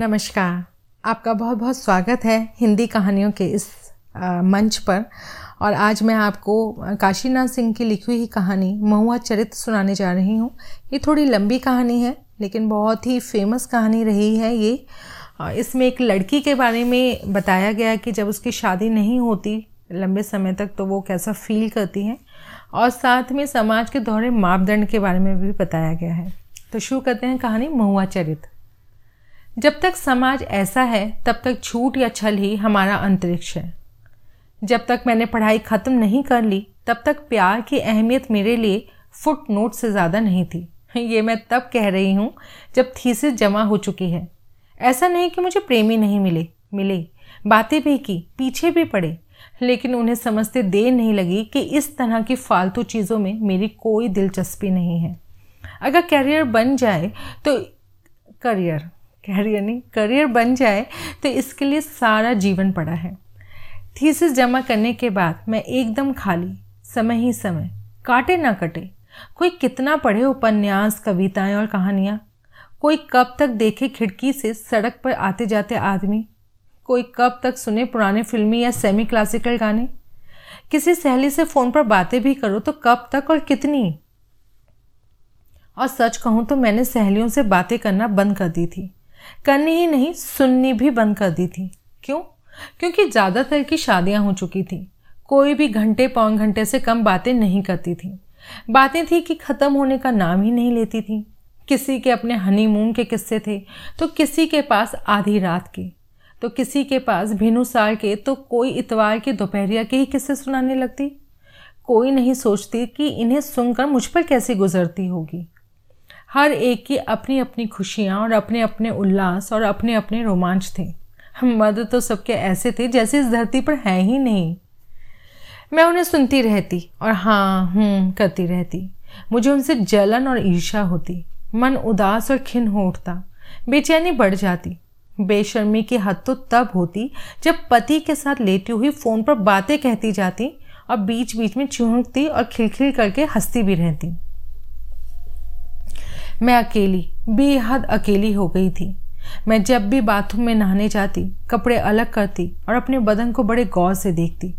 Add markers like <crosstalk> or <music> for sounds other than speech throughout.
नमस्कार। आपका बहुत बहुत स्वागत है हिंदी कहानियों के इस आ, मंच पर। और आज मैं आपको काशीनाथ सिंह की लिखी हुई कहानी महुआ चरित्र सुनाने जा रही हूँ। ये थोड़ी लंबी कहानी है लेकिन बहुत ही फ़ेमस कहानी रही है ये। इसमें एक लड़की के बारे में बताया गया कि जब उसकी शादी नहीं होती लंबे समय तक तो वो कैसा फील करती हैं। और साथ में समाज के दोहरे मापदंड के बारे में भी बताया गया है। तो शुरू करते हैं कहानी महुआ चरित्र। जब तक समाज ऐसा है, तब तक छूट या छल ही हमारा अंतरिक्ष है। जब तक मैंने पढ़ाई ख़त्म नहीं कर ली, तब तक प्यार की अहमियत मेरे लिए फुट नोट से ज़्यादा नहीं थी। <laughs> ये मैं तब कह रही हूँ, जब थीसिस जमा हो चुकी है। ऐसा नहीं कि मुझे प्रेमी नहीं मिले मिले। बातें भी की, पीछे भी पड़े। लेकिन उन्हें समझते देर नहीं लगी कि इस तरह की फालतू चीज़ों में मेरी कोई दिलचस्पी नहीं है। अगर करियर बन जाए तो करियर करियर नहीं करियर बन जाए तो इसके लिए सारा जीवन पड़ा है। थीसिस जमा करने के बाद मैं एकदम खाली, समय ही समय, काटे ना कटे। कोई कितना पढ़े उपन्यास, कविताएँ और कहानियाँ? कोई कब तक देखे खिड़की से सड़क पर आते जाते आदमी? कोई कब तक सुने पुराने फिल्मी या सेमी क्लासिकल गाने? किसी सहेली से फ़ोन पर बातें भी करो तो कब तक और कितनी? और सच कहूँ तो मैंने सहेलियों से बातें करना बंद कर दी थी। करनी ही नहीं, सुननी भी बंद कर दी थी। क्यों? क्योंकि ज़्यादातर की शादियाँ हो चुकी थी। कोई भी घंटे, पौन घंटे से कम बातें नहीं करती थी। बातें थी कि ख़त्म होने का नाम ही नहीं लेती थी। किसी के अपने हनीमून के किस्से थे तो किसी के पास आधी रात के। तो किसी के पास भिनु साल के तो कोई इतवार के दोपहरिया के ही किस्से सुनाने लगती। कोई नहीं सोचती कि इन्हें सुनकर मुझ पर कैसी गुजरती होगी। हर एक की अपनी अपनी खुशियाँ और अपने अपने उल्लास और अपने अपने रोमांच थे। हम मर्द तो सबके ऐसे थे जैसे इस धरती पर हैं ही नहीं। मैं उन्हें सुनती रहती और हाँ हूँ करती रहती। मुझे उनसे जलन और ईर्षा होती। मन उदास और खिन हो उठता। बेचैनी बढ़ जाती। बेशर्मी की हद तो तब होती जब पति के साथ लेटी हुई फ़ोन पर बातें कहती जाती और बीच बीच में चूहकती और खिलखिल करके हंसती भी रहती। मैं अकेली, बेहद अकेली हो गई थी। मैं जब भी बाथरूम में नहाने जाती, कपड़े अलग करती और अपने बदन को बड़े गौर से देखती।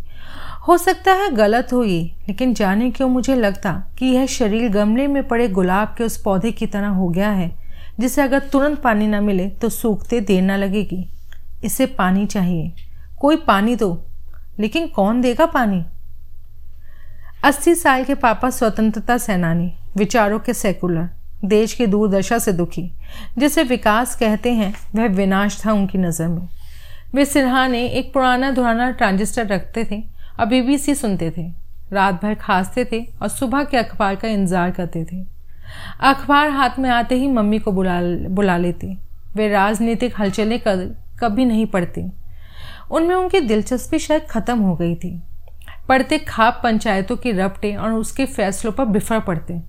हो सकता है गलत हो ये, लेकिन जाने क्यों मुझे लगता कि यह शरीर गमले में पड़े गुलाब के उस पौधे की तरह हो गया है, जिसे अगर तुरंत पानी ना मिले तो सूखते देर ना लगेगी। इसे पानी चाहिए। कोई पानी दो, लेकिन कौन देगा पानी? अस्सी साल के पापा स्वतंत्रता सेनानी, विचारों के सेकुलर। देश की दूरदशा से दुखी, जिसे विकास कहते हैं, वह विनाश था उनकी नज़र में। वे सिरहाने एक पुराना धुराना ट्रांजिस्टर रखते थे और बीबीसी सुनते थे। रात भर खांसते थे और सुबह के अखबार का इंतज़ार करते थे। अखबार हाथ में आते ही मम्मी को बुला बुला लेती। वे राजनीतिक हलचलें कर कभी नहीं पढ़ती। उनमें उनकी दिलचस्पी शायद ख़त्म हो गई थी। पढ़ते खाप पंचायतों की रपटे और उसके फैसलों पर बिफर पड़ते।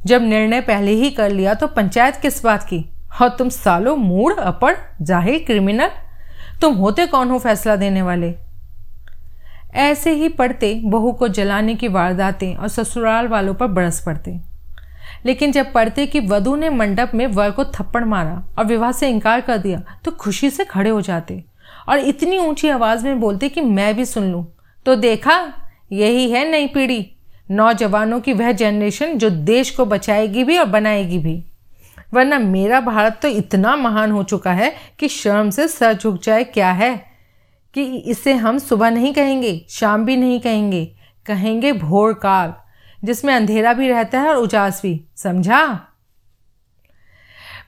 जब निर्णय पहले ही कर लिया तो पंचायत किस बात की? और तुम सालों मूड अपड़ ज़ाहिर क्रिमिनल। तुम होते कौन हो फैसला देने वाले? ऐसे ही पढ़ते, बहू को जलाने की वारदातें और ससुराल वालों पर बरस पड़ते। लेकिन जब पढ़ते कि वधु ने मंडप में वर को थप्पड़ मारा और विवाह से इनकार कर दिया तो खुशी से खड़े हो जाते। और इतनी ऊँची आवाज़ में बोलते कि मैं भी सुन लूँ। तो देखा, यही है नई पीढ़ी। नौजवानों की वह जनरेशन जो देश को बचाएगी भी और बनाएगी भी। वरना मेरा भारत तो इतना महान हो चुका है कि शर्म से सर झुक जाए क्या है? कि इसे हम सुबह नहीं कहेंगे, शाम भी नहीं कहेंगे। कहेंगे भोर काल, जिसमें अंधेरा भी रहता है और उजास भी। समझा?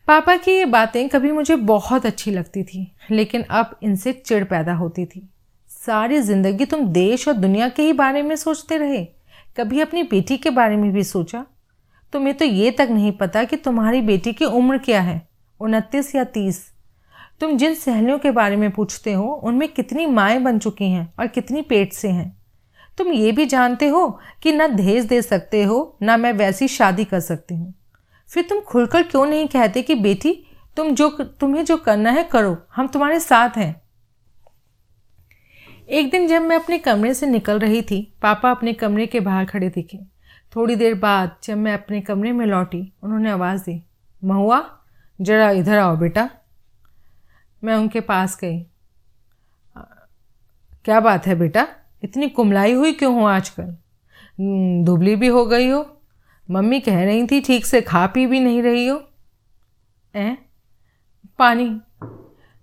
पापा की ये बातें कभी मुझे बहुत अच्छी लगती थी, लेकिन अब इनसे चिड़ पैदा होती थी। सारी ज़िंदगी तुम देश और दुनिया के ही बारे में सोचते रहे। कभी अपनी बेटी के बारे में भी सोचा? तुम्हें तो ये तक नहीं पता कि तुम्हारी बेटी की उम्र क्या है, उनतीस या तीस। तुम जिन सहेलियों के बारे में पूछते हो, उनमें कितनी माएँ बन चुकी हैं और कितनी पेट से हैं। तुम ये भी जानते हो कि ना दहेज दे सकते हो, ना मैं वैसी शादी कर सकती हूँ। फिर तुम खुलकर क्यों नहीं कहते कि, बेटी, तुम जो, तुम्हें जो करना है करो, हम तुम्हारे साथ हैं। एक दिन जब मैं अपने कमरे से निकल रही थी पापा अपने कमरे के बाहर खड़े दिखे। थोड़ी देर बाद जब मैं अपने कमरे में लौटी उन्होंने आवाज़ दी महुआ जरा इधर आओ बेटा। मैं उनके पास गई। क्या बात है बेटा? इतनी कुमलाई हुई क्यों हो आजकल? हम्म, दुबली भी हो गई हो। मम्मी कह रही थी ठीक से खा पी भी नहीं रही हो। ए पानी।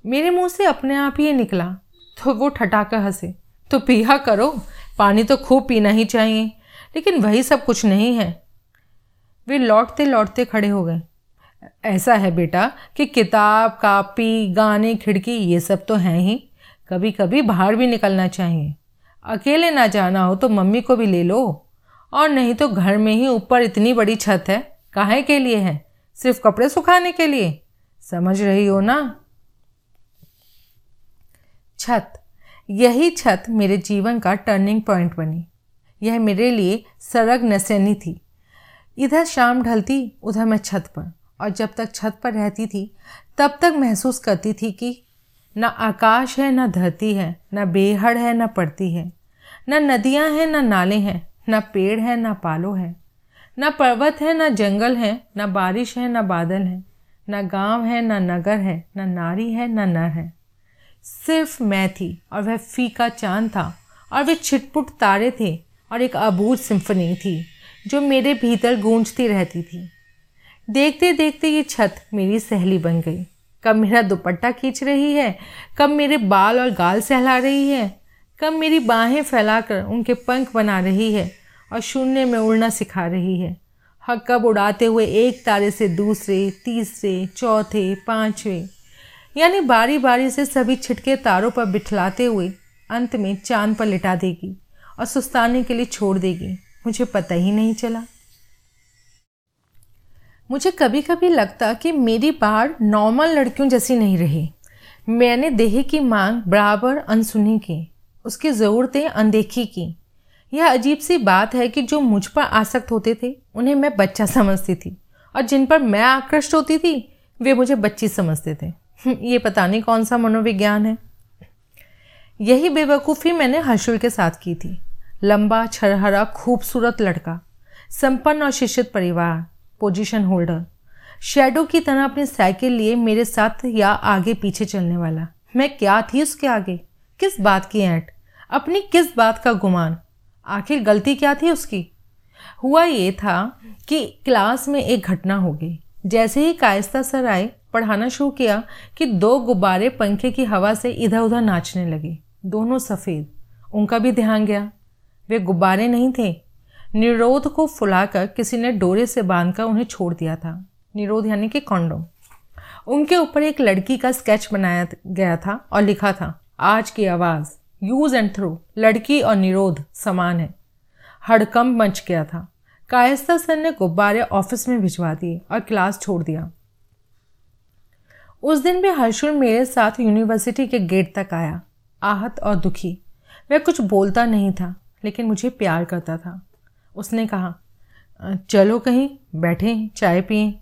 मेरे मुँह से अपने आप ही निकला। तो वो ठटाकर हंसे। तो पिया करो, पानी तो खूब पीना ही चाहिए, लेकिन वही सब कुछ नहीं है। वे लौटते लौटते खड़े हो गए। ऐसा है बेटा कि किताब, कापी, गाने, खिड़की, ये सब तो हैं ही। कभी कभी बाहर भी निकलना चाहिए। अकेले ना जाना हो तो मम्मी को भी ले लो। और नहीं तो घर में ही ऊपर इतनी बड़ी छत है, काहे के लिए है? सिर्फ़ कपड़े सुखाने के लिए? समझ रही हो ना? छत। यही छत मेरे जीवन का टर्निंग पॉइंट बनी। यह मेरे लिए सरग नसैनी थी। इधर शाम ढलती, उधर मैं छत पर। और जब तक छत पर रहती थी, तब तक महसूस करती थी कि न आकाश है, न धरती है, न बेहड़ है, न पड़ती है। न नदियाँ हैं, न नाले हैं, न पेड़ है, न पालो है। न पर्वत है, न जंगल है, न बारिश है, न बादल है। न गाँव है, न नगर है, न नारी है, न नर है। सिर्फ़ मैं थी और वह फीका चाँद था और वे छिटपुट तारे थे और एक अबूझ सिम्फनी थी, जो मेरे भीतर गूंजती रहती थी। देखते देखते ये छत मेरी सहेली बन गई। कब मेरा दुपट्टा खींच रही है, कब मेरे बाल और गाल सहला रही है, कब मेरी बाहें फैलाकर उनके पंख बना रही है और शून्य में उड़ना सिखा रही है। हक कब उड़ाते हुए एक तारे से दूसरे, तीसरे, चौथे, पाँचवें यानी बारी बारी से सभी छिटके तारों पर बिठलाते हुए अंत में चाँद पर लिटा देगी और सुस्ताने के लिए छोड़ देगी। मुझे पता ही नहीं चला। मुझे कभी कभी लगता कि मेरी बाढ़ नॉर्मल लड़कियों जैसी नहीं रही। मैंने देह की मांग बराबर अनसुनी की, उसकी ज़रूरतें अनदेखी की। यह अजीब सी बात है कि जो मुझ पर आसक्त होते थे, उन्हें मैं बच्चा समझती थी और जिन पर मैं आकृष्ट होती थी, वे मुझे बच्ची समझते थे। ये पता नहीं कौन सा मनोविज्ञान है। यही बेवकूफ़ी मैंने हर्षुल के साथ की थी। लंबा, छरहरा, खूबसूरत लड़का, संपन्न और शिक्षित परिवार पोजीशन होल्डर शेडो की तरह अपनी साइकिल लिए मेरे साथ या आगे पीछे चलने वाला। मैं क्या थी उसके आगे? किस बात की ऐंठ? अपनी किस बात का गुमान? आखिर गलती क्या थी उसकी? हुआ ये था कि क्लास में एक घटना हो गई। जैसे ही कायस्ता सर आए पढ़ाना शुरू किया कि दो गुब्बारे पंखे की हवा से इधर उधर नाचने लगे। दोनों सफ़ेद। उनका भी ध्यान गया। वे गुब्बारे नहीं थे। निरोध को फुलाकर किसी ने डोरे से बांधकर उन्हें छोड़ दिया था। निरोध यानी कि कॉन्डोम। उनके ऊपर एक लड़की का स्केच बनाया गया था और लिखा था, आज की आवाज़। यूज़ एंड थ्रू लड़की और निरोध समान है। हड़कंप मच गया था। कायस्ता सर ने गुब्बारे ऑफ़िस में भिजवा दिए और क्लास छोड़ दिया। उस दिन भी हर्षुल मेरे साथ यूनिवर्सिटी के गेट तक आया। आहत और दुखी। वह कुछ बोलता नहीं था, लेकिन मुझे प्यार करता था। उसने कहा, चलो कहीं, बैठें, चाय पिए।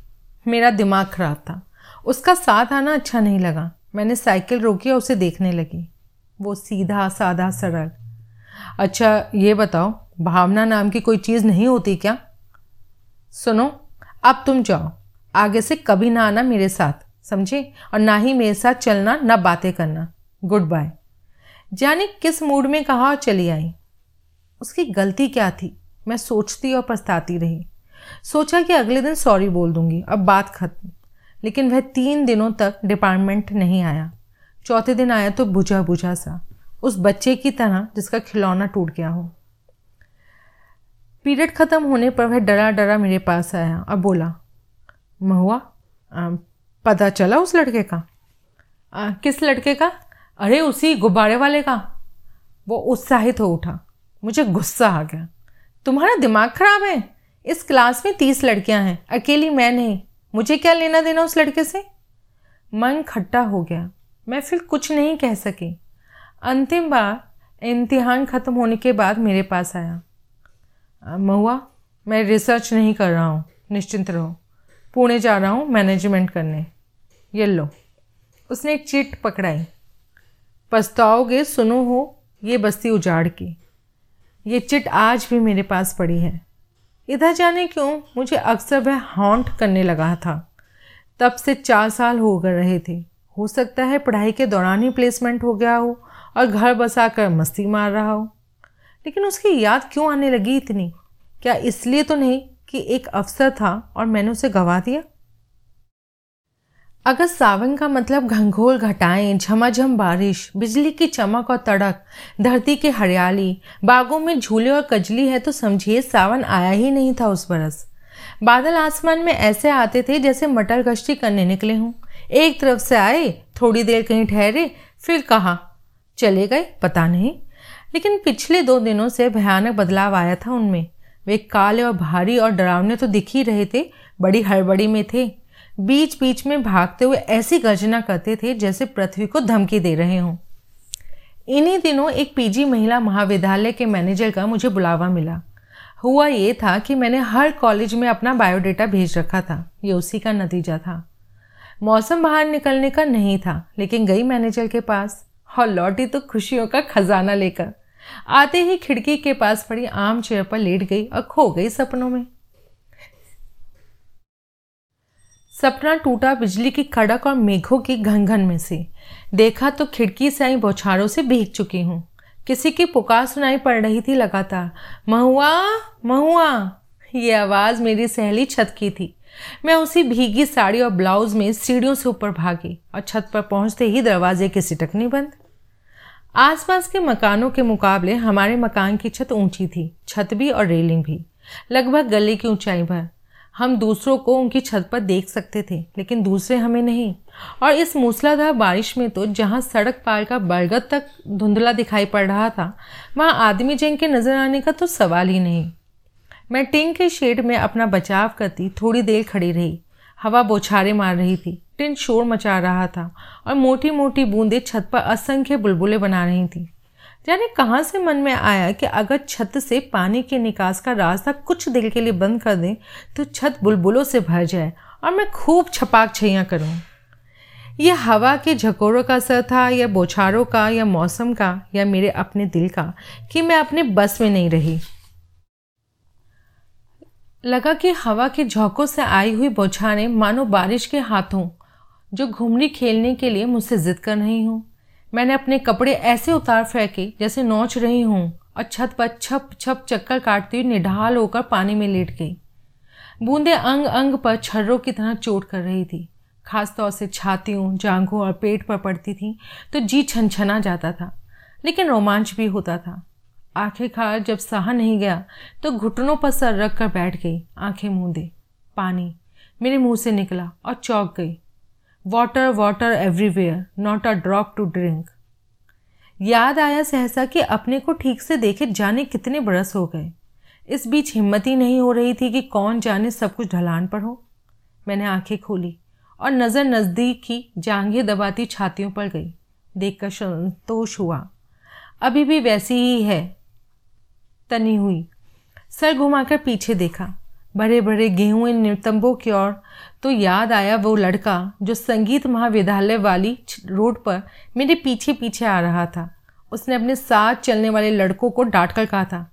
मेरा दिमाग ख़राब था। उसका साथ आना अच्छा नहीं लगा। मैंने साइकिल रोकी और उसे देखने लगी। वो सीधा साधा सरल। अच्छा ये बताओ, भावना नाम की कोई चीज़ नहीं होती क्या? सुनो, अब तुम जाओ। आगे से कभी ना आना मेरे साथ। समझे? और ना ही मेरे साथ चलना, ना बातें करना। गुड बाय जाने किस मूड में कहा और चली आई? उसकी गलती क्या थी? मैं सोचती और पछताती रही। सोचा कि अगले दिन सॉरी बोल दूँगी, अब बात खत्म। लेकिन वह तीन दिनों तक डिपार्टमेंट नहीं आया। चौथे दिन आया तो बुझा बुझा सा। उस बच्चे की तरह, जिसका खिलौना टूट गया हो। पीरियड ख़त्म होने पर वह डरा डरा मेरे पास आया और बोला, महुआ पता चला उस लड़के का? आ, किस लड़के का? अरे उसी गुब्बारे वाले का। वो उत्साहित हो उठा। मुझे गुस्सा आ गया। तुम्हारा दिमाग खराब है? इस क्लास में तीस लड़कियाँ हैं। अकेली मैं नहीं। मुझे क्या लेना देना उस लड़के से? मन खट्टा हो गया। मैं फिर कुछ नहीं कह सकी। अंतिम बार इम्तिहान ख़त्म होने के बाद मेरे पास आया। महुआ मैं रिसर्च नहीं कर रहा हूँ। निश्चिंत रहो। पुणे जा रहा हूँ मैनेजमेंट करने। लो उसने एक चिट पकड़ाई। पछताओगे, सुनो हो, ये बस्ती उजाड़ की। ये चिट आज भी मेरे पास पड़ी है। इधर जाने क्यों? मुझे अक्सर वह हॉन्ट करने लगा था। तब से चार साल हो गए रहे थे। हो सकता है पढ़ाई के दौरान ही प्लेसमेंट हो गया हो और घर बसा कर मस्ती मार रहा हो। लेकिन उसकी याद क्यों आने लगी इतनी? क्या इसलिए तो नहीं कि एक अवसर था और मैंने उसे गवा दिया? अगर सावन का मतलब घंघोल घटाएँ, झमाझम बारिश, बिजली की चमक और तड़क, धरती की हरियाली, बागों में झूले और कजली है तो समझिए सावन आया ही नहीं था उस बरस। बादल आसमान में ऐसे आते थे जैसे मटर गश्ती करने निकले हों। एक तरफ़ से आए, थोड़ी देर कहीं ठहरे, फिर कहा, चले गए, पता नहीं। लेकिन पिछले दो दिनों से भयानक बदलाव आया था उनमें। वे काले और भारी और डरावने तो दिख ही रहे थे, बड़ी हड़बड़ी में थे। बीच बीच में भागते हुए ऐसी गर्जना करते थे जैसे पृथ्वी को धमकी दे रहे हों। इन्हीं दिनों एक पीजी महिला महाविद्यालय के मैनेजर का मुझे बुलावा मिला। हुआ ये था कि मैंने हर कॉलेज में अपना बायोडेटा भेज रखा था। ये उसी का नतीजा था। मौसम बाहर निकलने का नहीं था, लेकिन गई मैनेजर के पास। और लौटी तो खुशियों का खजाना लेकर। आते ही खिड़की के पास पड़ी आम चेयर पर लेट गई और खो गई सपनों में। सपना टूटा बिजली की कड़क और मेघों की घनघन में से। देखा तो खिड़की से आई बौछारों से भीग चुकी हूँ। किसी की पुकार सुनाई पड़ रही थी लगातार। महुआ महुआ, ये आवाज़ मेरी सहेली छत की थी। मैं उसी भीगी साड़ी और ब्लाउज में सीढ़ियों से ऊपर भागी और छत पर पहुँचते ही दरवाजे की सिटकनी बंद। आसपास के मकानों के मुकाबले हमारे मकान की छत ऊँची थी, छत भी और रेलिंग भी। लगभग गले की ऊंचाई भर हम दूसरों को उनकी छत पर देख सकते थे, लेकिन दूसरे हमें नहीं। और इस मूसलाधार बारिश में तो जहाँ सड़क पार का बरगद तक धुंधला दिखाई पड़ रहा था, वहाँ आदमी जंग के नज़र आने का तो सवाल ही नहीं। मैं टिन के शेड में अपना बचाव करती थोड़ी देर खड़ी रही। हवा बौछारे मार रही थी, टिन शोर मचा रहा था, और मोटी मोटी बूंदें छत पर असंख्य बुलबुलें बना रही थी। जाने कहाँ से मन में आया कि अगर छत से पानी के निकास का रास्ता कुछ देर के लिए बंद कर दें तो छत बुलबुलों से भर जाए और मैं खूब छपाक छैया करूँ। यह हवा के झकोरों का असर था, या बौछारों का, या मौसम का, या मेरे अपने दिल का कि मैं अपने बस में नहीं रही। लगा कि हवा के झोंकों से आई हुई बौछारें मानो बारिश के हाथों, जो घुमरी खेलने के लिए मुझसे जिद कर रही हूँ। मैंने अपने कपड़े ऐसे उतार फेंके जैसे नोच रही हूँ और छत पर छप छप चक्कर काटती हुई निढाल होकर पानी में लेट गई। बूंदे अंग अंग पर छर्रों की तरह चोट कर रही थी। खासतौर से छातियों जांघों और पेट पर पड़ती थी तो जी छनछना जाता था, लेकिन रोमांच भी होता था। आखिरकार जब सहा नहीं गया तो घुटनों पर सर रख कर बैठ गई आँखें मूंदे। पानी मेरे मुँह से निकला और चौक गई। Water water everywhere not a drop to drink याद आया सहसा कि अपने को ठीक से देखे जाने कितने बरस हो गए। इस बीच हिम्मत ही नहीं हो रही थी कि कौन जाने सब कुछ ढलान पर हो। मैंने आँखें खोली और नज़र नज़दीक की, जांघें दबाती छातियों पर गई। देखकर संतोष हुआ। अभी भी वैसी ही है। तनी हुई। सर घुमाकर पीछे देखा। बड़े बड़े गेहूँ नितंबों की ओर। तो याद आया वो लड़का जो संगीत महाविद्यालय वाली रोड पर मेरे पीछे पीछे आ रहा था। उसने अपने साथ चलने वाले लड़कों को डांट कर कहा था,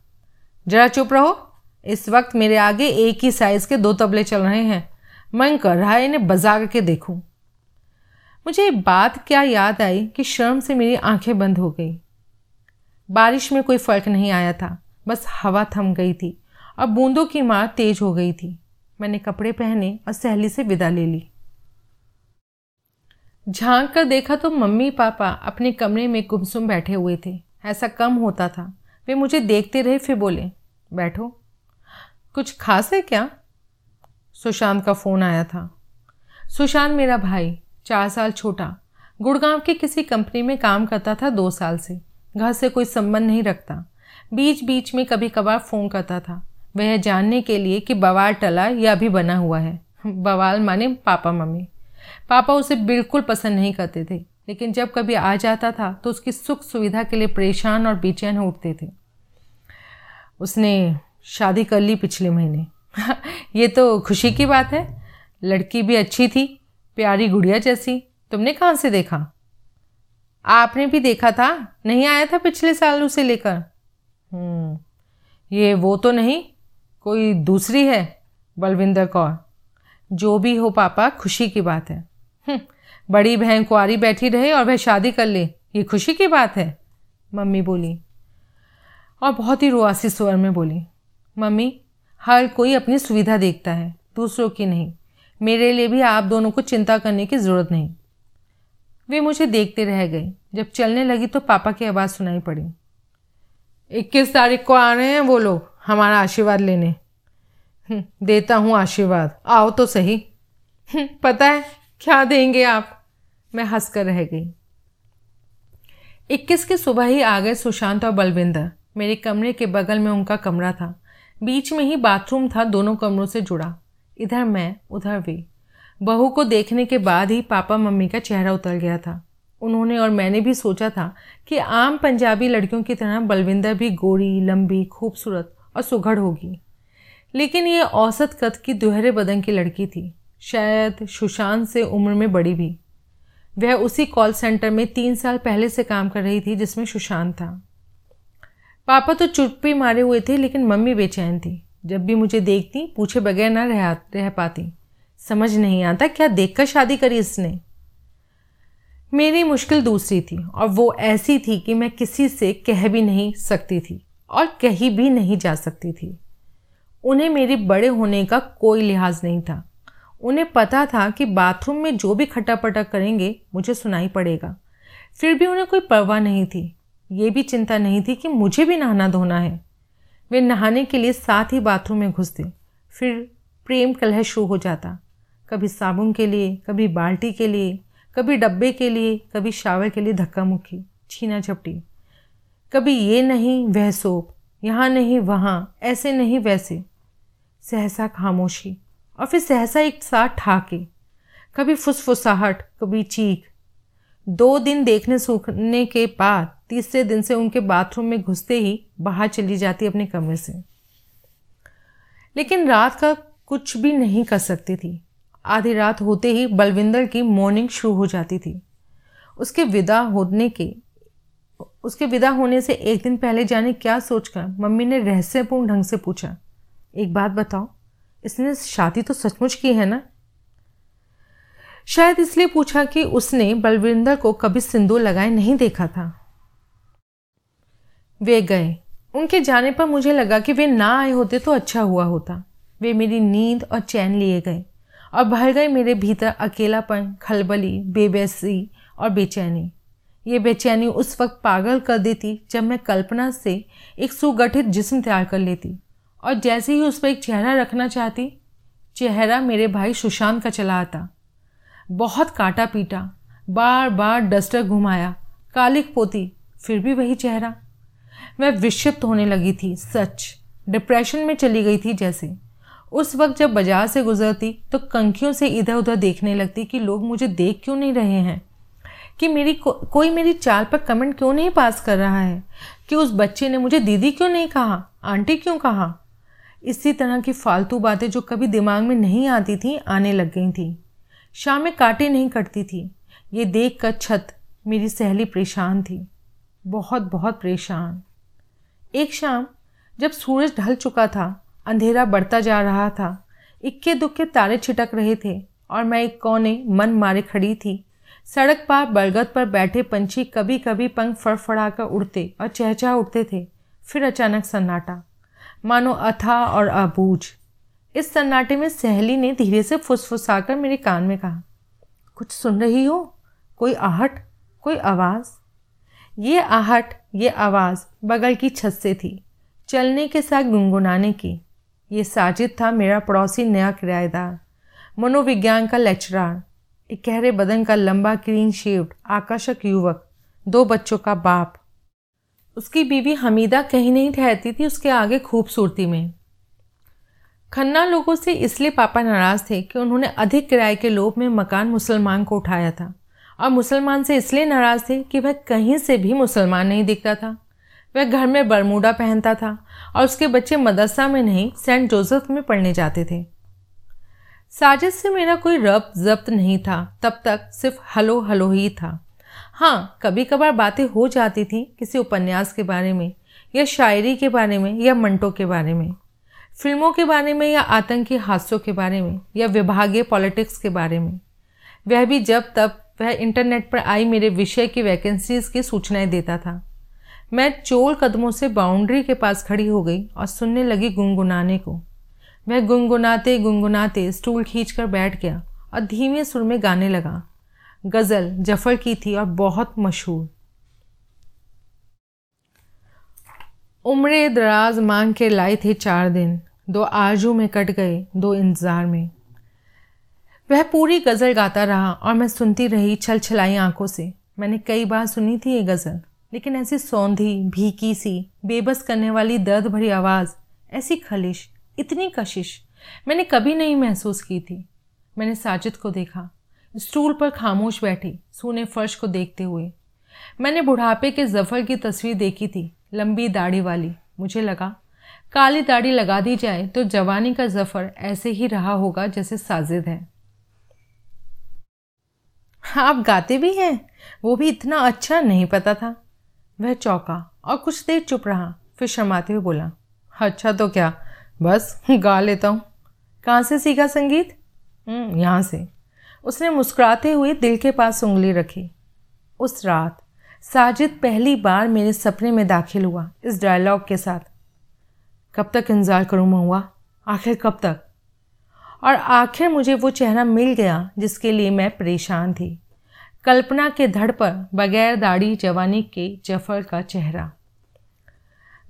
जरा चुप रहो, इस वक्त मेरे आगे एक ही साइज़ के दो तबले चल रहे हैं। मन कर रहा है इन्हें बजा के देखूँ। मुझे बात क्या याद आई कि शर्म से मेरी आँखें बंद हो गई। बारिश में कोई फ़र्क नहीं आया था, बस हवा थम गई थी। और बूंदों की मार तेज हो गई थी। मैंने कपड़े पहने और सहेली से विदा ले ली। झाँक कर देखा तो मम्मी पापा अपने कमरे में गुमसुम बैठे हुए थे। ऐसा कम होता था। वे मुझे देखते रहे, फिर बोले, बैठो। कुछ खास है क्या? सुशांत का फ़ोन आया था। सुशांत मेरा भाई, चार साल छोटा। गुड़गांव की किसी कंपनी में काम करता था दो साल से। घर से कोई संबंध नहीं रखता। बीच बीच में कभी कभार फ़ोन करता था। वह जानने के लिए कि बवाल टला या अभी बना हुआ है। बवाल माने पापा मम्मी। पापा उसे बिल्कुल पसंद नहीं करते थे लेकिन जब कभी आ जाता था तो उसकी सुख सुविधा के लिए परेशान और बेचैन उठते थे। उसने शादी कर ली पिछले महीने। <laughs> ये तो खुशी की बात है। लड़की भी अच्छी थी प्यारी गुड़िया जैसी। तुमने कहाँ से देखा? आपने भी देखा था? नहीं आया था पिछले साल उसे लेकर? हम्म, ये वो तो नहीं। कोई दूसरी है बलविंदर कौर? जो भी हो पापा खुशी की बात है। हम्म, बड़ी बहन कुआरी बैठी रहे और वह शादी कर ले। ये खुशी की बात है? मम्मी बोली। और बहुत ही रुआसी स्वर में बोली। मम्मी हर कोई अपनी सुविधा देखता है दूसरों की नहीं। मेरे लिए भी आप दोनों को चिंता करने की ज़रूरत नहीं। वे मुझे देखते रह गए। जब चलने लगी तो पापा की आवाज़ सुनाई पड़ी। इक्कीस तारीख को आ रहे हैं वो लोग। हमारा आशीर्वाद लेने। हम्म, देता हूँ आशीर्वाद। आओ तो सही। हम्म, पता है क्या देंगे आप? मैं हंस कर रह गई। इक्कीस की सुबह ही आ गए सुशांत और बलविंदर। मेरे कमरे के बगल में उनका कमरा था। बीच में ही बाथरूम था दोनों कमरों से जुड़ा। इधर मैं उधर वे। बहू को देखने के बाद ही पापा मम्मी का चेहरा उतर गया था। उन्होंने और मैंने भी सोचा था कि आम पंजाबी लड़कियों की तरह बलविंदर भी गोरी लंबी खूबसूरत और सुघड़ होगी। लेकिन ये औसत कद की दोहरे बदन की लड़की थी। शायद सुशांत से उम्र में बड़ी भी। वह उसी कॉल सेंटर में तीन साल पहले से काम कर रही थी जिसमें सुशांत था। पापा तो चुप्पी मारे हुए थे, लेकिन मम्मी बेचैन थी। जब भी मुझे देखती, पूछे बगैर ना रह रह पाती। समझ नहीं आता, क्या देखकर शादी करी इसने? मेरी मुश्किल दूसरी थी, और वो ऐसी थी कि मैं किसी से कह भी नहीं सकती थी। और कहीं भी नहीं जा सकती थी। उन्हें मेरे बड़े होने का कोई लिहाज नहीं था। उन्हें पता था कि बाथरूम में जो भी खटापटा करेंगे, मुझे सुनाई पड़ेगा। फिर भी उन्हें कोई परवाह नहीं थी। ये भी चिंता नहीं थी कि मुझे भी नहाना धोना है। वे नहाने के लिए साथ ही बाथरूम में घुसते। फिर प्रेम कलह शुरू हो जाता। कभी साबुन के लिए, कभी बाल्टी के लिए, कभी डब्बे के लिए, कभी शावर के लिए धक्का मुक्की छीना झपटी कभी ये नहीं, वह सोप यहाँ नहीं, वहाँ। ऐसे नहीं, वैसे। सहसा खामोशी। और फिर सहसा एक साथ ठाके। कभी फुसफुसाहट, कभी चीख। दो दिन देखने सूखने के बाद, तीसरे दिन से उनके बाथरूम में घुसते ही बाहर चली जाती अपने कमरे से। लेकिन रात का कुछ भी नहीं कर सकती थी। आधी रात होते ही बलविंदर की मॉर्निंग शुरू हो जाती थी। उसके विदा होने के उसके विदा होने से एक दिन पहले जाने क्या सोचकर मम्मी ने रहस्यपूर्ण ढंग से पूछा, एक बात बताओ, इसने शादी तो सचमुच की है ना? शायद इसलिए पूछा कि उसने बलविंदर को कभी सिंदूर लगाए नहीं देखा था। वे गए। उनके जाने पर मुझे लगा कि वे ना आए होते तो अच्छा हुआ होता। वे मेरी नींद और चैन लिए गए और भर गए मेरे भीतर अकेलापन, खलबली, बेबसी और बेचैनी। ये बेचैनी उस वक्त पागल कर देती जब मैं कल्पना से एक सुगठित जिस्म तैयार कर लेती। और जैसे ही उस पर एक चेहरा रखना चाहती, चेहरा मेरे भाई सुशांत का चला आता। बहुत काटा पीटा बार बार डस्टर घुमाया कालिक पोती, फिर भी वही चेहरा। मैं विक्षिप्त होने लगी थी, सच। डिप्रेशन में चली गई थी जैसे। उस वक्त जब बाज़ार से गुजरती तो कंखियों से इधर उधर देखने लगती कि लोग मुझे देख क्यों नहीं रहे हैं। कि मेरी को, कोई मेरी चाल पर कमेंट क्यों नहीं पास कर रहा है? कि उस बच्चे ने मुझे दीदी क्यों नहीं कहा? आंटी क्यों कहा? इसी तरह की फालतू बातें जो कभी दिमाग में नहीं आती थी आने लग गई थी। शाम में काटे नहीं कटती थी। ये देख कर छत मेरी सहेली परेशान थी। बहुत बहुत परेशान। एक शाम जब सूरज ढल चुका था अंधेरा बढ़ता जा रहा था इक्के दुक्के तारे छिटक रहे थे और मैं एक कोने मन मारे खड़ी थी। सड़क पार बरगद पर बैठे पंछी कभी कभी पंख फड़फड़ा कर उड़ते और चहचहा उठते थे। फिर अचानक सन्नाटा। मानो अथा और अबूझ। इस सन्नाटे में सहेली ने धीरे से फुसफुसाकर मेरे कान में कहा, कुछ सुन रही हो? कोई आहट? कोई आवाज़? ये आहट, ये आवाज़ बगल की छत से थी, चलने के साथ गुनगुनाने की। ये साजिद था मेरा पड़ोसी नया किराएदार, मनोविज्ञान का लेक्चरार। एक गहरे बदन का लंबा क्लीन शेव्ड आकर्षक युवक, दो बच्चों का बाप। उसकी बीवी हमीदा कहीं नहीं ठहरती थी, उसके आगे खूबसूरती में। खन्ना लोगों से इसलिए पापा नाराज़ थे कि उन्होंने अधिक किराए के लोभ में मकान मुसलमान को उठाया था। और मुसलमान से इसलिए नाराज़ थे कि वह कहीं से भी मुसलमान नहीं दिखता था। वह घर में बरमूडा पहनता था और उसके बच्चे मदरसा में नहीं, सेंट जोसेफ में पढ़ने जाते थे। साजिद से मेरा कोई रब जब्त नहीं था, तब तक सिर्फ़ हलो हलो ही था। हाँ कभी कभार बातें हो जाती थी किसी उपन्यास के बारे में, या शायरी के बारे में, या मंटो के बारे में। फ़िल्मों के बारे में, या आतंकी हादसों के बारे में, या विभागीय पॉलिटिक्स के बारे में। वह भी जब तब वह इंटरनेट पर आई मेरे विषय की वैकेंसीज की सूचनाएँ देता था। मैं चोल कदमों से बाउंड्री के पास खड़ी हो गई और सुनने लगी गुनगुनाने को। वह गुनगुनाते गुनगुनाते स्टूल खींचकर बैठ गया और धीमे सुर में गाने लगा। गज़ल जफ़र की थी और बहुत मशहूर। उम्र दराज मांग के लाए थे चार दिन। दो आरज़ू में कट गए, दो इंतज़ार में। वह पूरी गज़ल गाता रहा और मैं सुनती रही छल छलाई आँखों से। मैंने कई बार सुनी थी ये गज़ल, लेकिन ऐसी सौंधी, भीकी सी, बेबस करने वाली दर्द भरी आवाज़, ऐसी खलिश। इतनी कशिश। मैंने कभी नहीं महसूस की थी। मैंने साजिद को देखा। स्टूल पर खामोश बैठी, सूने फर्श को देखते हुए। मैंने बुढ़ापे के जफ़र की तस्वीर देखी थी, लंबी दाढ़ी वाली। मुझे लगा, काली दाढ़ी लगा दी जाए तो जवानी का जफ़र ऐसे ही रहा होगा जैसे साजिद है। आप गाते भी हैं? वो भी इतना अच्छा नहीं पता था। वह चौका और कुछ देर चुप रहा, फिर शर्माते हुए बोला अच्छा तो क्या? बस गा लेता हूँ। कहाँ से सीखा संगीत? हम्म, यहाँ से। उसने मुस्कुराते हुए दिल के पास उंगली रखी। उस रात साजिद पहली बार मेरे सपने में दाखिल हुआ इस डायलॉग के साथ। कब तक इंतज़ार करूँ महुआ? आखिर कब तक? और आखिर मुझे वो चेहरा मिल गया जिसके लिए मैं परेशान थी। कल्पना के धड़ पर बगैर दाढ़ी जवानी के जफ़र का चेहरा।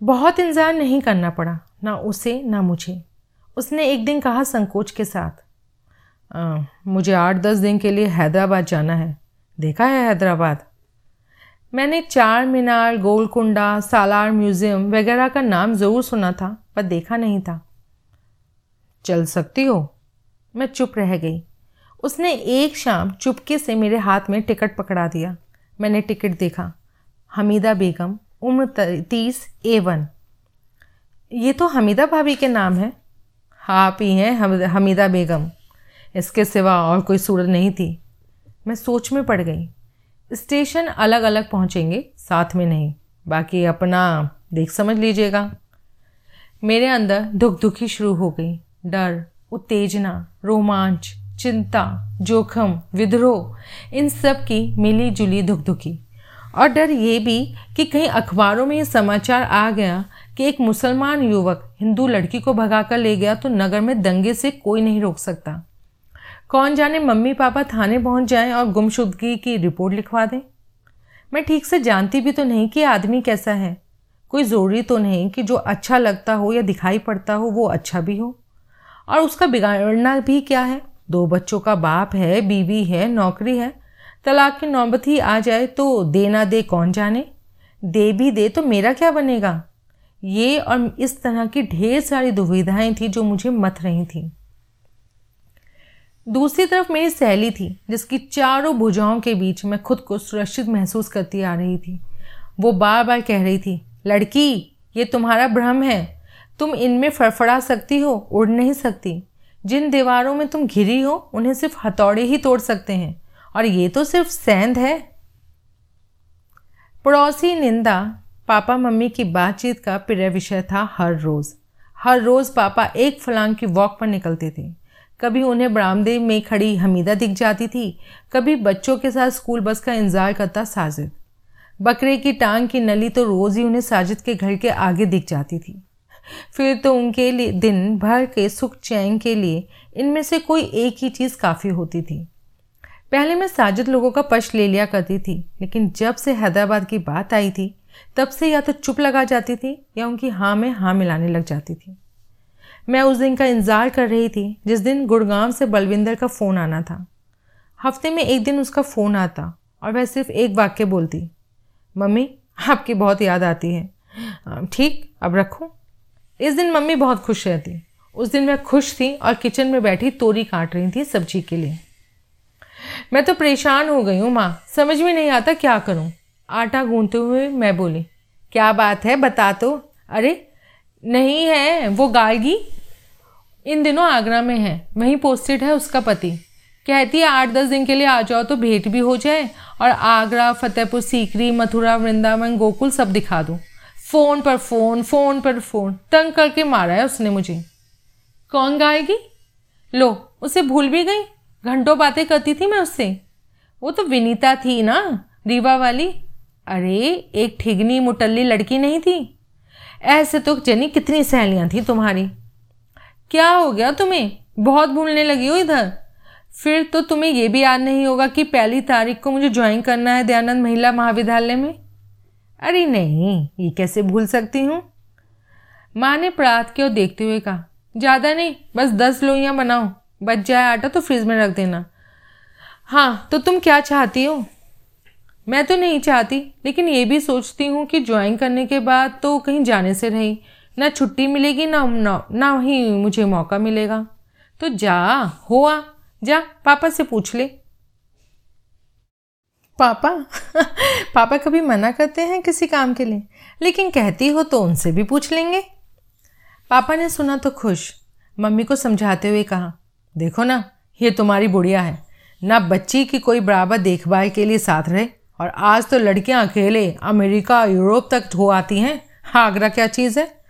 बहुत इंतज़ार नहीं करना पड़ा। ना उसे ना मुझे। उसने एक दिन कहा संकोच के साथ आ, मुझे आठ दस दिन के लिए हैदराबाद जाना है। देखा है हैदराबाद? मैंने चार मीनार गोलकुंडा सालार म्यूज़ियम वगैरह का नाम ज़रूर सुना था पर देखा नहीं था। चल सकती हो? मैं चुप रह गई। उसने एक शाम चुपके से मेरे हाथ में टिकट पकड़ा दिया। मैंने टिकट देखा। हमीदा बेगम उम्र तीस ए वन। ये तो हमीदा भाभी के नाम है। आप ही हैं हमीदा बेगम। इसके सिवा और कोई सूरत नहीं थी। मैं सोच में पड़ गई। स्टेशन अलग अलग पहुँचेंगे, साथ में नहीं। बाकी अपना, देख समझ लीजिएगा। मेरे अंदर दुख दुखी शुरू हो गई। डर, उत्तेजना, रोमांच, चिंता, जोखम, विद्रोह, इन सब की मिली जुली दुख दुखी और डर ये भी कि कहीं अखबारों में ये समाचार आ गया कि एक मुसलमान युवक हिंदू लड़की को भगाकर ले गया तो नगर में दंगे से कोई नहीं रोक सकता। कौन जाने मम्मी पापा थाने पहुँच जाएँ और गुमशुदगी की रिपोर्ट लिखवा दें? मैं ठीक से जानती भी तो नहीं कि आदमी कैसा है। कोई ज़रूरी तो नहीं कि जो अच्छा लगता हो या दिखाई पड़ता हो वो अच्छा भी हो। और उसका बिगाड़ना भी क्या है? दो बच्चों का बाप है, बीवी है, नौकरी है। तलाक की नौबत ही आ जाए तो दे ना दे कौन जाने? दे भी दे तो मेरा क्या बनेगा? ये और इस तरह की ढेर सारी दुविधाएँ थी जो मुझे मत रही थी। दूसरी तरफ़ मेरी सहेली थी, जिसकी चारों भुजाओं के बीच मैं खुद को सुरक्षित महसूस करती आ रही थी। वो बार बार कह रही थी, लड़की, ये तुम्हारा भ्रम है। तुम इनमें फड़फड़ा सकती हो, उड़ नहीं सकती। जिन दीवारों में तुम घिरी हो, उन्हें सिर्फ़ हथौड़े ही तोड़ सकते हैं। और ये तो सिर्फ़ सेंध है। पड़ोसी निंदा पापा मम्मी की बातचीत का प्रिय विषय था हर रोज़। हर रोज़ पापा एक फलांग की वॉक पर निकलते थे। कभी उन्हें बरामदे में खड़ी हमीदा दिख जाती थी, कभी बच्चों के साथ स्कूल बस का इंतज़ार करता साजिद। बकरे की टांग की नली तो रोज़ ही उन्हें साजिद के घर के आगे दिख जाती थी। फिर तो उनके लिए दिन भर के सुख चैन के लिए इनमें से कोई एक ही चीज़ काफ़ी होती थी। पहले मैं साजिद लोगों का पश ले लिया करती थी, लेकिन जब से हैदराबाद की बात आई थी तब से या तो चुप लगा जाती थी या उनकी हाँ में हाँ मिलाने लग जाती थी। मैं उस दिन का इंतज़ार कर रही थी जिस दिन गुड़गांव से बलविंदर का फ़ोन आना था। हफ़्ते में एक दिन उसका फ़ोन आता और वह सिर्फ़ एक वाक्य बोलती, मम्मी, आपकी बहुत याद आती है। ठीक, अब रखूँ। इस दिन मम्मी बहुत खुश रहती। उस दिन मैं खुश थी और किचन में बैठी तोरी काट रही थी सब्ज़ी के लिए। मैं तो परेशान हो गई हूँ, माँ। समझ में नहीं आता क्या करूँ। आटा गूंथते हुए मैं बोली, क्या बात है, बता तो। अरे, नहीं है, वो गायगी इन दिनों आगरा में है, वहीं पोस्टेड है उसका पति। कहती है, आठ दस दिन के लिए आ जाओ तो भेंट भी हो जाए और आगरा, फतेहपुर, सीकरी, मथुरा, वृंदावन, गोकुल सब दिखा दूँ। फ़ोन पर फ़ोन फ़ोन पर फ़ोन, तंग करके मारा है उसने मुझे। कौन गाएगी? लो, उसे भूल भी गई? घंटों बातें करती थी मैं उससे। वो तो विनीता थी ना, रीवा वाली। अरे, एक ठिगनी मुटल्ली लड़की नहीं थी? ऐसे तो जनी कितनी सहेलियाँ थी तुम्हारी। क्या हो गया तुम्हें? बहुत भूलने लगी हो इधर। फिर तो तुम्हें यह भी याद नहीं होगा कि पहली तारीख को मुझे ज्वाइन करना है दयानंद महिला महाविद्यालय में? अरे नहीं, ये कैसे भूल सकती हूँ? माँ ने प्रात की ओर देखते हुए कहा, ज़्यादा नहीं, बस दस लोइयाँ बनाओ। बच जाए आटा तो फ्रिज में रख देना। हाँ तो तुम क्या चाहती हो? मैं तो नहीं चाहती, लेकिन ये भी सोचती हूँ कि ज्वाइन करने के बाद तो कहीं जाने से रही। ना छुट्टी मिलेगी, ना ना ना ही मुझे मौका मिलेगा। तो जा हो आ जा, पापा से पूछ ले। पापा? <laughs> पापा कभी मना करते हैं किसी काम के लिए? लेकिन कहती हो तो उनसे भी पूछ लेंगे। पापा ने सुना तो खुश। मम्मी को समझाते हुए कहा, देखो ना, ये तुम्हारी बुढ़िया है। ना बच्ची की कोई बराबर देखभाल के लिए साथ रहे और आज तो लड़कियाँ अकेले अमेरिका, यूरोप तक हो आती हैं। आगरा क्या चीज़ है?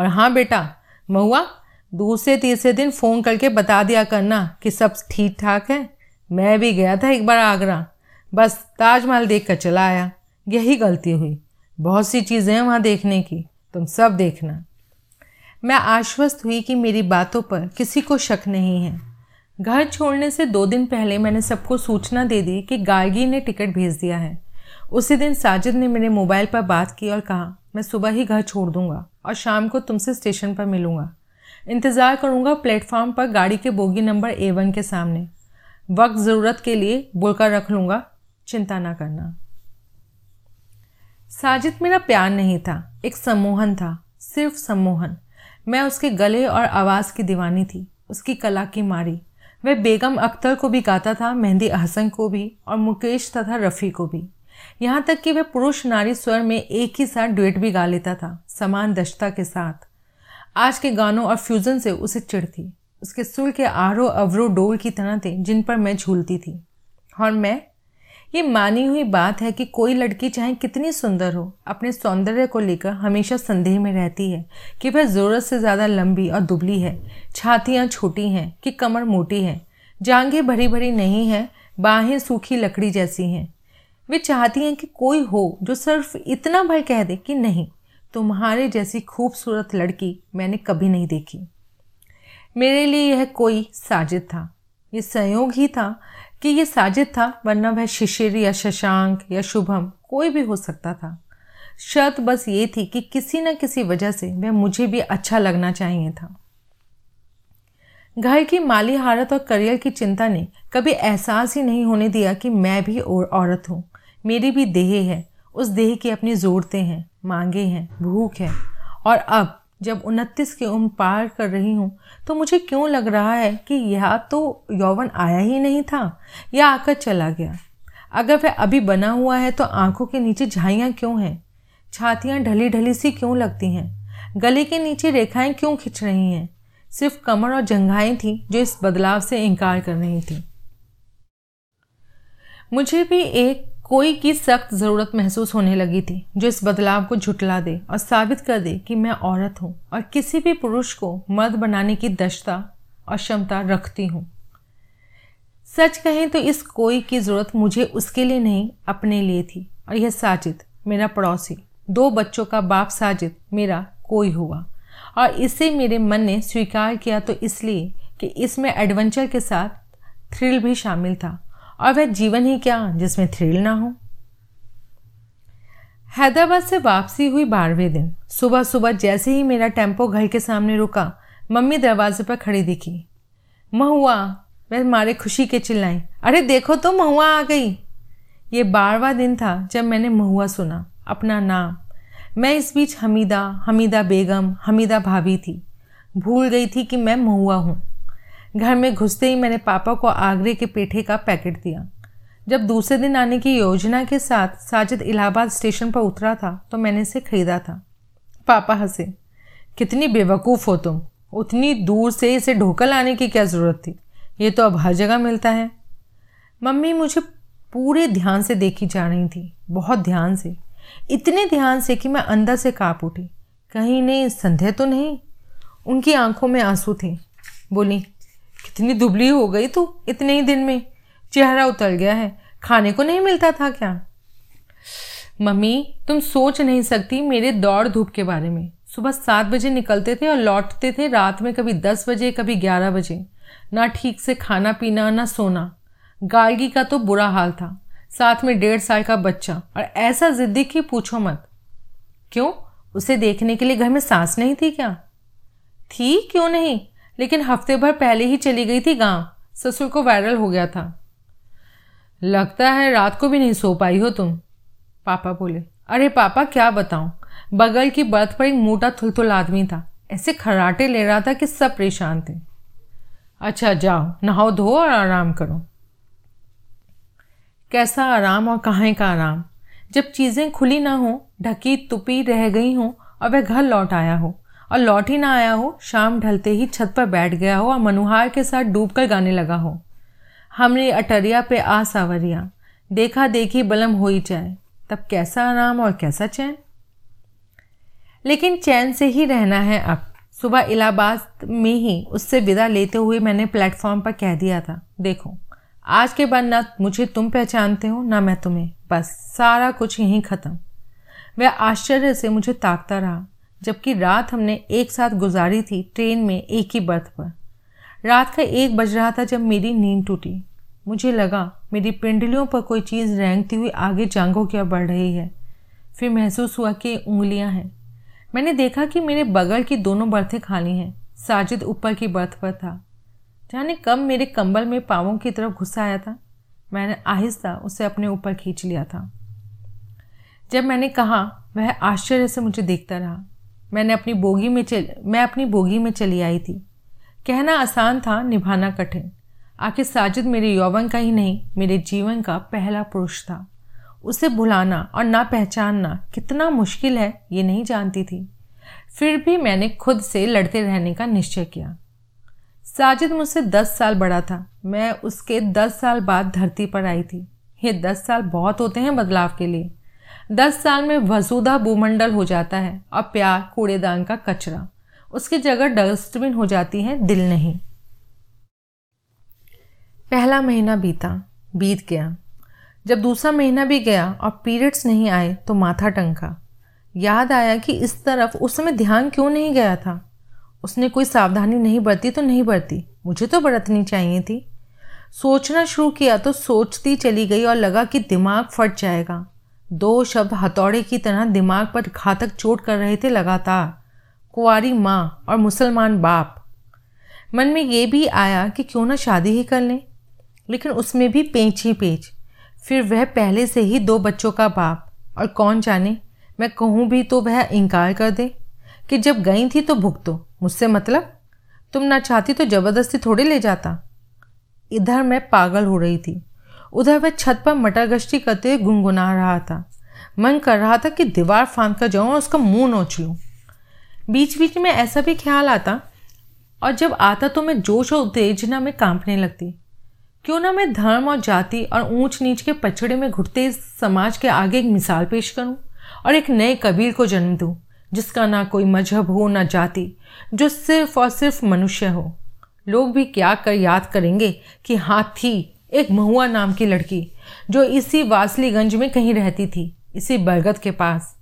और हाँ बेटा, महुआ, दूसरे तीसरे दिन फ़ोन करके बता दिया करना कि सब ठीक ठाक है। मैं भी गया था एक बार आगरा। बस ताजमहल देख कर चला आया। यही गलती हुई। बहुत सी चीज़ें हैं वहाँ देखने की। तुम सब देखना। मैं आश्वस्त हुई कि मेरी बातों पर किसी को शक नहीं है। घर छोड़ने से दो दिन पहले मैंने सबको सूचना दे दी कि गार्गी ने टिकट भेज दिया है। उसी दिन साजिद ने मेरे मोबाइल पर बात की और कहा, मैं सुबह ही घर छोड़ दूँगा और शाम को तुमसे स्टेशन पर मिलूँगा। इंतज़ार करूँगा प्लेटफॉर्म पर गाड़ी के बोगी नंबर ए वन के सामने। वक्त ज़रूरत के लिए बोलकर रख लूँगा। चिंता ना करना। साजिद मेरा प्यार नहीं था, एक सम्मोहन था, सिर्फ़ सम्मोहन। मैं उसके गले और आवाज़ की दीवानी थी, उसकी कला की मारी। वह बेगम अख्तर को भी गाता था, मेहंदी अहसन को भी और मुकेश तथा रफ़ी को भी। यहाँ तक कि वह पुरुष नारी स्वर में एक ही साथ डुएट भी गा लेता था, समान दशता के साथ। आज के गानों और फ्यूज़न से उसे चिड़ थी उसके सुर के आरो अवरो डोल की तरह थे, जिन पर मैं झूलती थी। और मैं ये मानी हुई बात है कि कोई लड़की चाहे कितनी सुंदर हो, अपने सौंदर्य को लेकर हमेशा संदेह में रहती है कि वह ज़रूरत से ज़्यादा लंबी और दुबली है, छातियाँ छोटी हैं कि कमर मोटी है, जांघें भरी भरी नहीं हैं, बाहें सूखी लकड़ी जैसी हैं। वे चाहती हैं कि कोई हो जो सिर्फ़ इतना भर कह दे कि नहीं, तुम्हारे जैसी खूबसूरत लड़की मैंने कभी नहीं देखी। मेरे लिए यह कोई साजिद था, ये संयोग ही था कि ये साजिद था, वरना वह शिशिर या शशांक या शुभम, कोई भी हो सकता था। शर्त बस ये थी कि किसी न किसी वजह से वह मुझे भी अच्छा लगना चाहिए था। घर की माली हालत और करियर की चिंता ने कभी एहसास ही नहीं होने दिया कि मैं भी और औरत हूँ। मेरी भी देह है, उस देह की अपनी ज़रूरतें हैं, मांगे हैं, भूख है। और अब जब उनतीस की उम्र पार कर रही हूँ तो मुझे क्यों लग रहा है कि यह तो यौवन आया ही नहीं था या आकर चला गया? अगर वह अभी बना हुआ है तो आँखों के नीचे झाइयाँ क्यों हैं? छातियाँ ढली ढली सी क्यों लगती हैं? गले के नीचे रेखाएँ क्यों खिंच रही हैं? सिर्फ़ कमर और जंघाएँ थी जो इस बदलाव से इनकार कर रही थी। मुझे भी एक कोई की सख्त ज़रूरत महसूस होने लगी थी, जो इस बदलाव को झुटला दे और साबित कर दे कि मैं औरत हूँ और किसी भी पुरुष को मर्द बनाने की दक्षता और क्षमता रखती हूँ। सच कहें तो इस कोई की ज़रूरत मुझे उसके लिए नहीं, अपने लिए थी और यह साजिद मेरा पड़ोसी। दो बच्चों का बाप साजिद मेरा कोई हुआ और इसे मेरे मन ने स्वीकार किया तो इसलिए कि इसमें एडवेंचर के साथ थ्रिल भी शामिल था। और वह जीवन ही क्या जिसमें थ्रिल ना हो? हैदराबाद से वापसी हुई बारहवें दिन। सुबह सुबह जैसे ही मेरा टेंपो घर के सामने रुका, मम्मी दरवाजे पर खड़ी दिखी। महुआ, मैं मारे खुशी के चिल्लाई। अरे देखो तो महुआ आ गई। ये बारहवा दिन था जब मैंने महुआ सुना, अपना नाम। मैं इस बीच हमीदा हमीदा बेगम, हमीदा भाभी थी। भूल गई थी कि मैं महुआ हूँ। घर में घुसते ही मैंने पापा को आगरे के पेठे का पैकेट दिया। जब दूसरे दिन आने की योजना के साथ साजिद इलाहाबाद स्टेशन पर उतरा था तो मैंने इसे खरीदा था। पापा हंसे। कितनी बेवकूफ़ हो तुम। उतनी दूर से इसे ढोकर लाने की क्या ज़रूरत थी? ये तो अब हर जगह मिलता है। मम्मी मुझे पूरे ध्यान से देखी जा रही थी, बहुत ध्यान से। इतने ध्यान से कि मैं अंदर से काँप उठी। कहीं नहीं, संदेह तो नहीं। उनकी आँखों में आँसू थे। बोली कितनी दुबली हो गई तू इतने ही दिन में। चेहरा उतर गया है। खाने को नहीं मिलता था क्या? मम्मी, तुम सोच नहीं सकती मेरे दौड़ धूप के बारे में। सुबह सात बजे निकलते थे और लौटते थे रात में कभी दस बजे, कभी ग्यारह बजे। ना ठीक से खाना पीना, ना सोना। गार्गी का तो बुरा हाल था। साथ में डेढ़ साल का बच्चा। और ऐसा जिद्दी कि पूछो मत। क्यों? उसे देखने के लिए घर में सांस नहीं थी क्या? थी? क्यों नहीं? लेकिन हफ़्ते भर पहले ही चली गई थी गाँव। ससुर को वायरल हो गया था। लगता है रात को भी नहीं सो पाई हो तुम, पापा बोले। अरे पापा, क्या बताऊँ? बगल की बर्थ पर एक मोटा थुलथुल आदमी था। ऐसे खराटे ले रहा था कि सब परेशान थे। अच्छा जाओ, नहाओ धो और आराम करो। कैसा आराम और कहाँ का आराम? जब चीज़ें खुली ना हो, ढकी, तुपी रह गई हों और वह घर लौट आया हो और लौट ही ना आया हो, शाम ढलते ही छत पर बैठ गया हो और मनुहार के साथ डूबकर गाने लगा हो। हमने अटरिया पे आ सावरिया देखा देखी बलम हो ही जाए, तब कैसा आराम और कैसा चैन? लेकिन चैन से ही रहना है अब। सुबह इलाहाबाद में ही उससे विदा लेते हुए मैंने प्लेटफॉर्म पर कह दिया था, देखो, आज के बाद ना मुझे तुम पहचानते हो, ना मैं तुम्हें, बस सारा कुछ यहीं ख़त्म। वह आश्चर्य से मुझे ताकता रहा। जबकि रात हमने एक साथ गुजारी थी ट्रेन में एक ही बर्थ पर। रात का एक बज रहा था जब मेरी नींद टूटी। मुझे लगा, मेरी पिंडलियों पर कोई चीज़ रेंगती हुई आगे जांघों की ओर बढ़ रही है। फिर महसूस हुआ कि उंगलियाँ हैं। मैंने देखा कि मेरे बगल की दोनों बर्थें खाली हैं। साजिद ऊपर की बर्थ पर था। जाने कब मेरे कंबल में पावों की तरफ़ घुसा आया था। मैंने आहिस्ता उसे अपने ऊपर खींच लिया था। जब मैंने कहा, वह आश्चर्य से मुझे देखता रहा। मैंने अपनी बोगी में चल, मैं अपनी बोगी में चली आई थी। कहना आसान था, निभाना कठिन। आखिर साजिद मेरे यौवन का ही नहीं, मेरे जीवन का पहला पुरुष था। उसे भुलाना और ना पहचानना कितना मुश्किल है, ये नहीं जानती थी। फिर भी मैंने खुद से लड़ते रहने का निश्चय किया। साजिद मुझसे दस साल बड़ा था। मैं उसके दस साल बाद धरती पर आई थी। ये दस साल बहुत होते हैं बदलाव के लिए। दस साल में वसूधा भूमंडल हो जाता है और प्यार कूड़ेदान का कचरा। उसकी जगह डस्टबिन हो जाती है, दिल नहीं। पहला महीना बीता, बीत गया। जब दूसरा महीना भी गया और पीरियड्स नहीं आए तो माथा टंका। याद आया कि इस तरफ़ उस समय ध्यान क्यों नहीं गया था? उसने कोई सावधानी नहीं बरती तो नहीं बरती। मुझे तो बरतनी चाहिए थी। सोचना शुरू किया तो सोचती चली गई और लगा कि दिमाग फट जाएगा। दो शब्द हथौड़े की तरह दिमाग पर घातक चोट कर रहे थे लगातार। कुआरी माँ और मुसलमान बाप। मन में ये भी आया कि क्यों ना शादी ही कर लें। लेकिन उसमें भी पेच ही पेच। फिर वह पहले से ही दो बच्चों का बाप। और कौन जाने? मैं कहूँ भी तो वह इनकार कर दे कि जब गई थी तो भुगतो। मुझसे मतलब? तुम ना चाहती तो ज़बरदस्ती थोड़ी ले जाता। इधर मैं पागल हो रही थी। उधर वह छत पर मटर गश्ती करते हुए गुनगुना रहा था। मन कर रहा था कि दीवार फांद कर जाऊँ और उसका मुँह नोच लूँ। बीच बीच में ऐसा भी ख्याल आता और जब आता तो मैं जोश और उत्तेजना में कांपने लगती। क्यों ना मैं धर्म और जाति और ऊंच नीच के पछड़े में घुटते समाज के आगे एक मिसाल पेश करूँ और एक नए कबीर को जन्म दूँ, जिसका ना कोई मज़हब हो, ना जाति, जो सिर्फ़ और सिर्फ़ मनुष्य हो। लोग भी क्या कर याद करेंगे कि हाँ थी एक महुआ नाम की लड़की, जो इसी वासलीगंज में कहीं रहती थी, इसी बरगद के पास,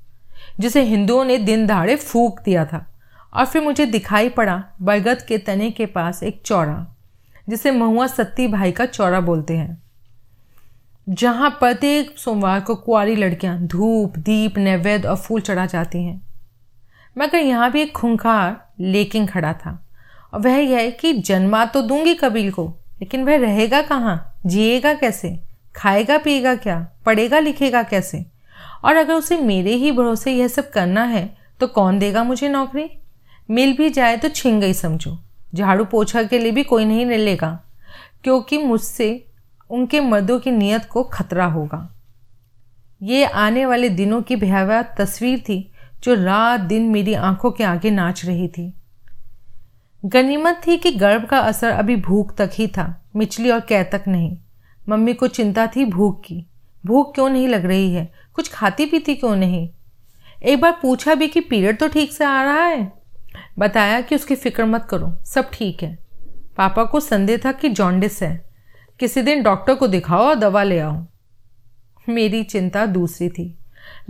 जिसे हिंदुओं ने दिन दहाड़े फूक दिया था। और फिर मुझे दिखाई पड़ा बरगद के तने के पास एक चौरा, जिसे महुआ सत्ती भाई का चौरा बोलते हैं, जहाँ प्रत्येक सोमवार को कुआरी लड़कियाँ धूप, दीप, नैवेद्य और फूल चढ़ा जाती हैं। मगर यहाँ भी एक खूंखार लेकिन खड़ा था, और वह यह कि जन्मा तो दूँगी कबील को लेकिन वह रहेगा कहाँ? जिएगा कैसे? खाएगा, पिएगा क्या? पढ़ेगा, लिखेगा कैसे? और अगर उसे मेरे ही भरोसे यह सब करना है तो कौन देगा मुझे नौकरी? मिल भी जाए तो छिन गई समझो। झाड़ू पोछा के लिए भी कोई नहीं लेगा क्योंकि मुझसे उनके मर्दों की नीयत को खतरा होगा। ये आने वाले दिनों की भयावह तस्वीर थी, जो रात दिन मेरी आँखों के आगे नाच रही थी। गनीमत थी कि गर्भ का असर अभी भूख तक ही था, मिचली और कै तक नहीं। मम्मी को चिंता थी भूख की। भूख क्यों नहीं लग रही है? कुछ खाती पीती क्यों नहीं? एक बार पूछा भी कि पीरियड तो ठीक से आ रहा है? बताया कि उसकी फ़िक्र मत करो, सब ठीक है। पापा को संदेह था कि जॉन्डिस है। किसी दिन डॉक्टर को दिखाओ और दवा ले आओ। मेरी चिंता दूसरी थी।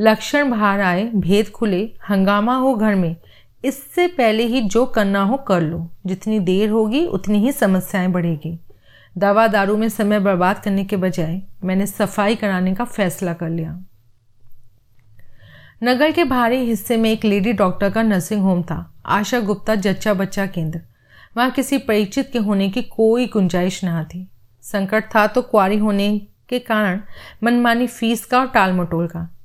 लक्षण बाहर आए, भेद खुले, हंगामा हो घर में इससे पहले ही जो करना हो कर लो। जितनी देर होगी, उतनी ही समस्याएँ बढ़ेगी। दवा दारू में समय बर्बाद करने के बजाय मैंने सफ़ाई कराने का फैसला कर लिया। नगर के बाहरी हिस्से में एक लेडी डॉक्टर का नर्सिंग होम था। आशा गुप्ता, जच्चा बच्चा केंद्र। वहाँ किसी परिचित के होने की कोई गुंजाइश न थी। संकट था तो कुआरी होने के कारण मनमानी फ़ीस का और टाल मटोल का।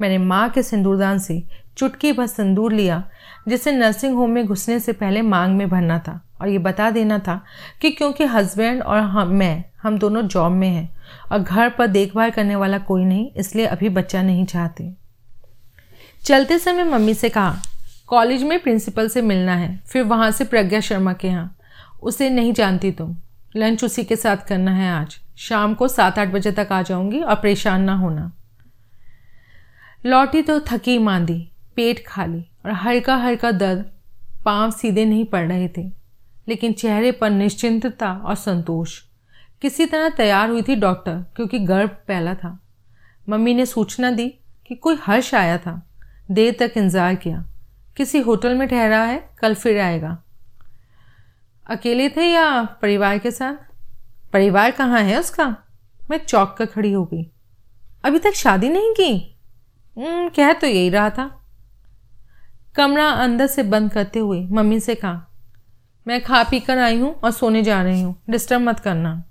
मैंने माँ के सिंदूरदान से चुटकी भर सिंदूर लिया जिसे नर्सिंग होम में घुसने से पहले मांग में भरना था। और ये बता देना था कि क्योंकि हस्बैंड और हम, मैं, हम दोनों जॉब में हैं और घर पर देखभाल करने वाला कोई नहीं, इसलिए अभी बच्चा नहीं चाहते। चलते समय मम्मी से कहा, कॉलेज में प्रिंसिपल से मिलना है, फिर वहाँ से प्रज्ञा शर्मा के यहाँ। उसे नहीं जानती तुम। लंच उसी के साथ करना है आज। शाम को सात आठ बजे तक आ जाऊँगी और परेशान ना होना। लौटी तो थकी मांदी। पेट खाली और हल्का हल्का दर्द पाँव सीधे नहीं पड़ रहे थे लेकिन चेहरे पर निश्चिंतता और संतोष। किसी तरह तैयार हुई थी डॉक्टर क्योंकि गर्भ पहला था। मम्मी ने सूचना दी कि कोई हर्ष आया था। देर तक इंतज़ार किया। किसी होटल में ठहरा है कल फिर आएगा। अकेले थे या परिवार के साथ? परिवार कहाँ है उसका? मैं चौक कर खड़ी हो गई। अभी तक शादी नहीं की? हम्म, कह तो यही रहा था। कमरा अंदर से बंद करते हुए मम्मी से कहा, मैं खा पी कर आई हूँ और सोने जा रही हूँ। डिस्टर्ब मत करना।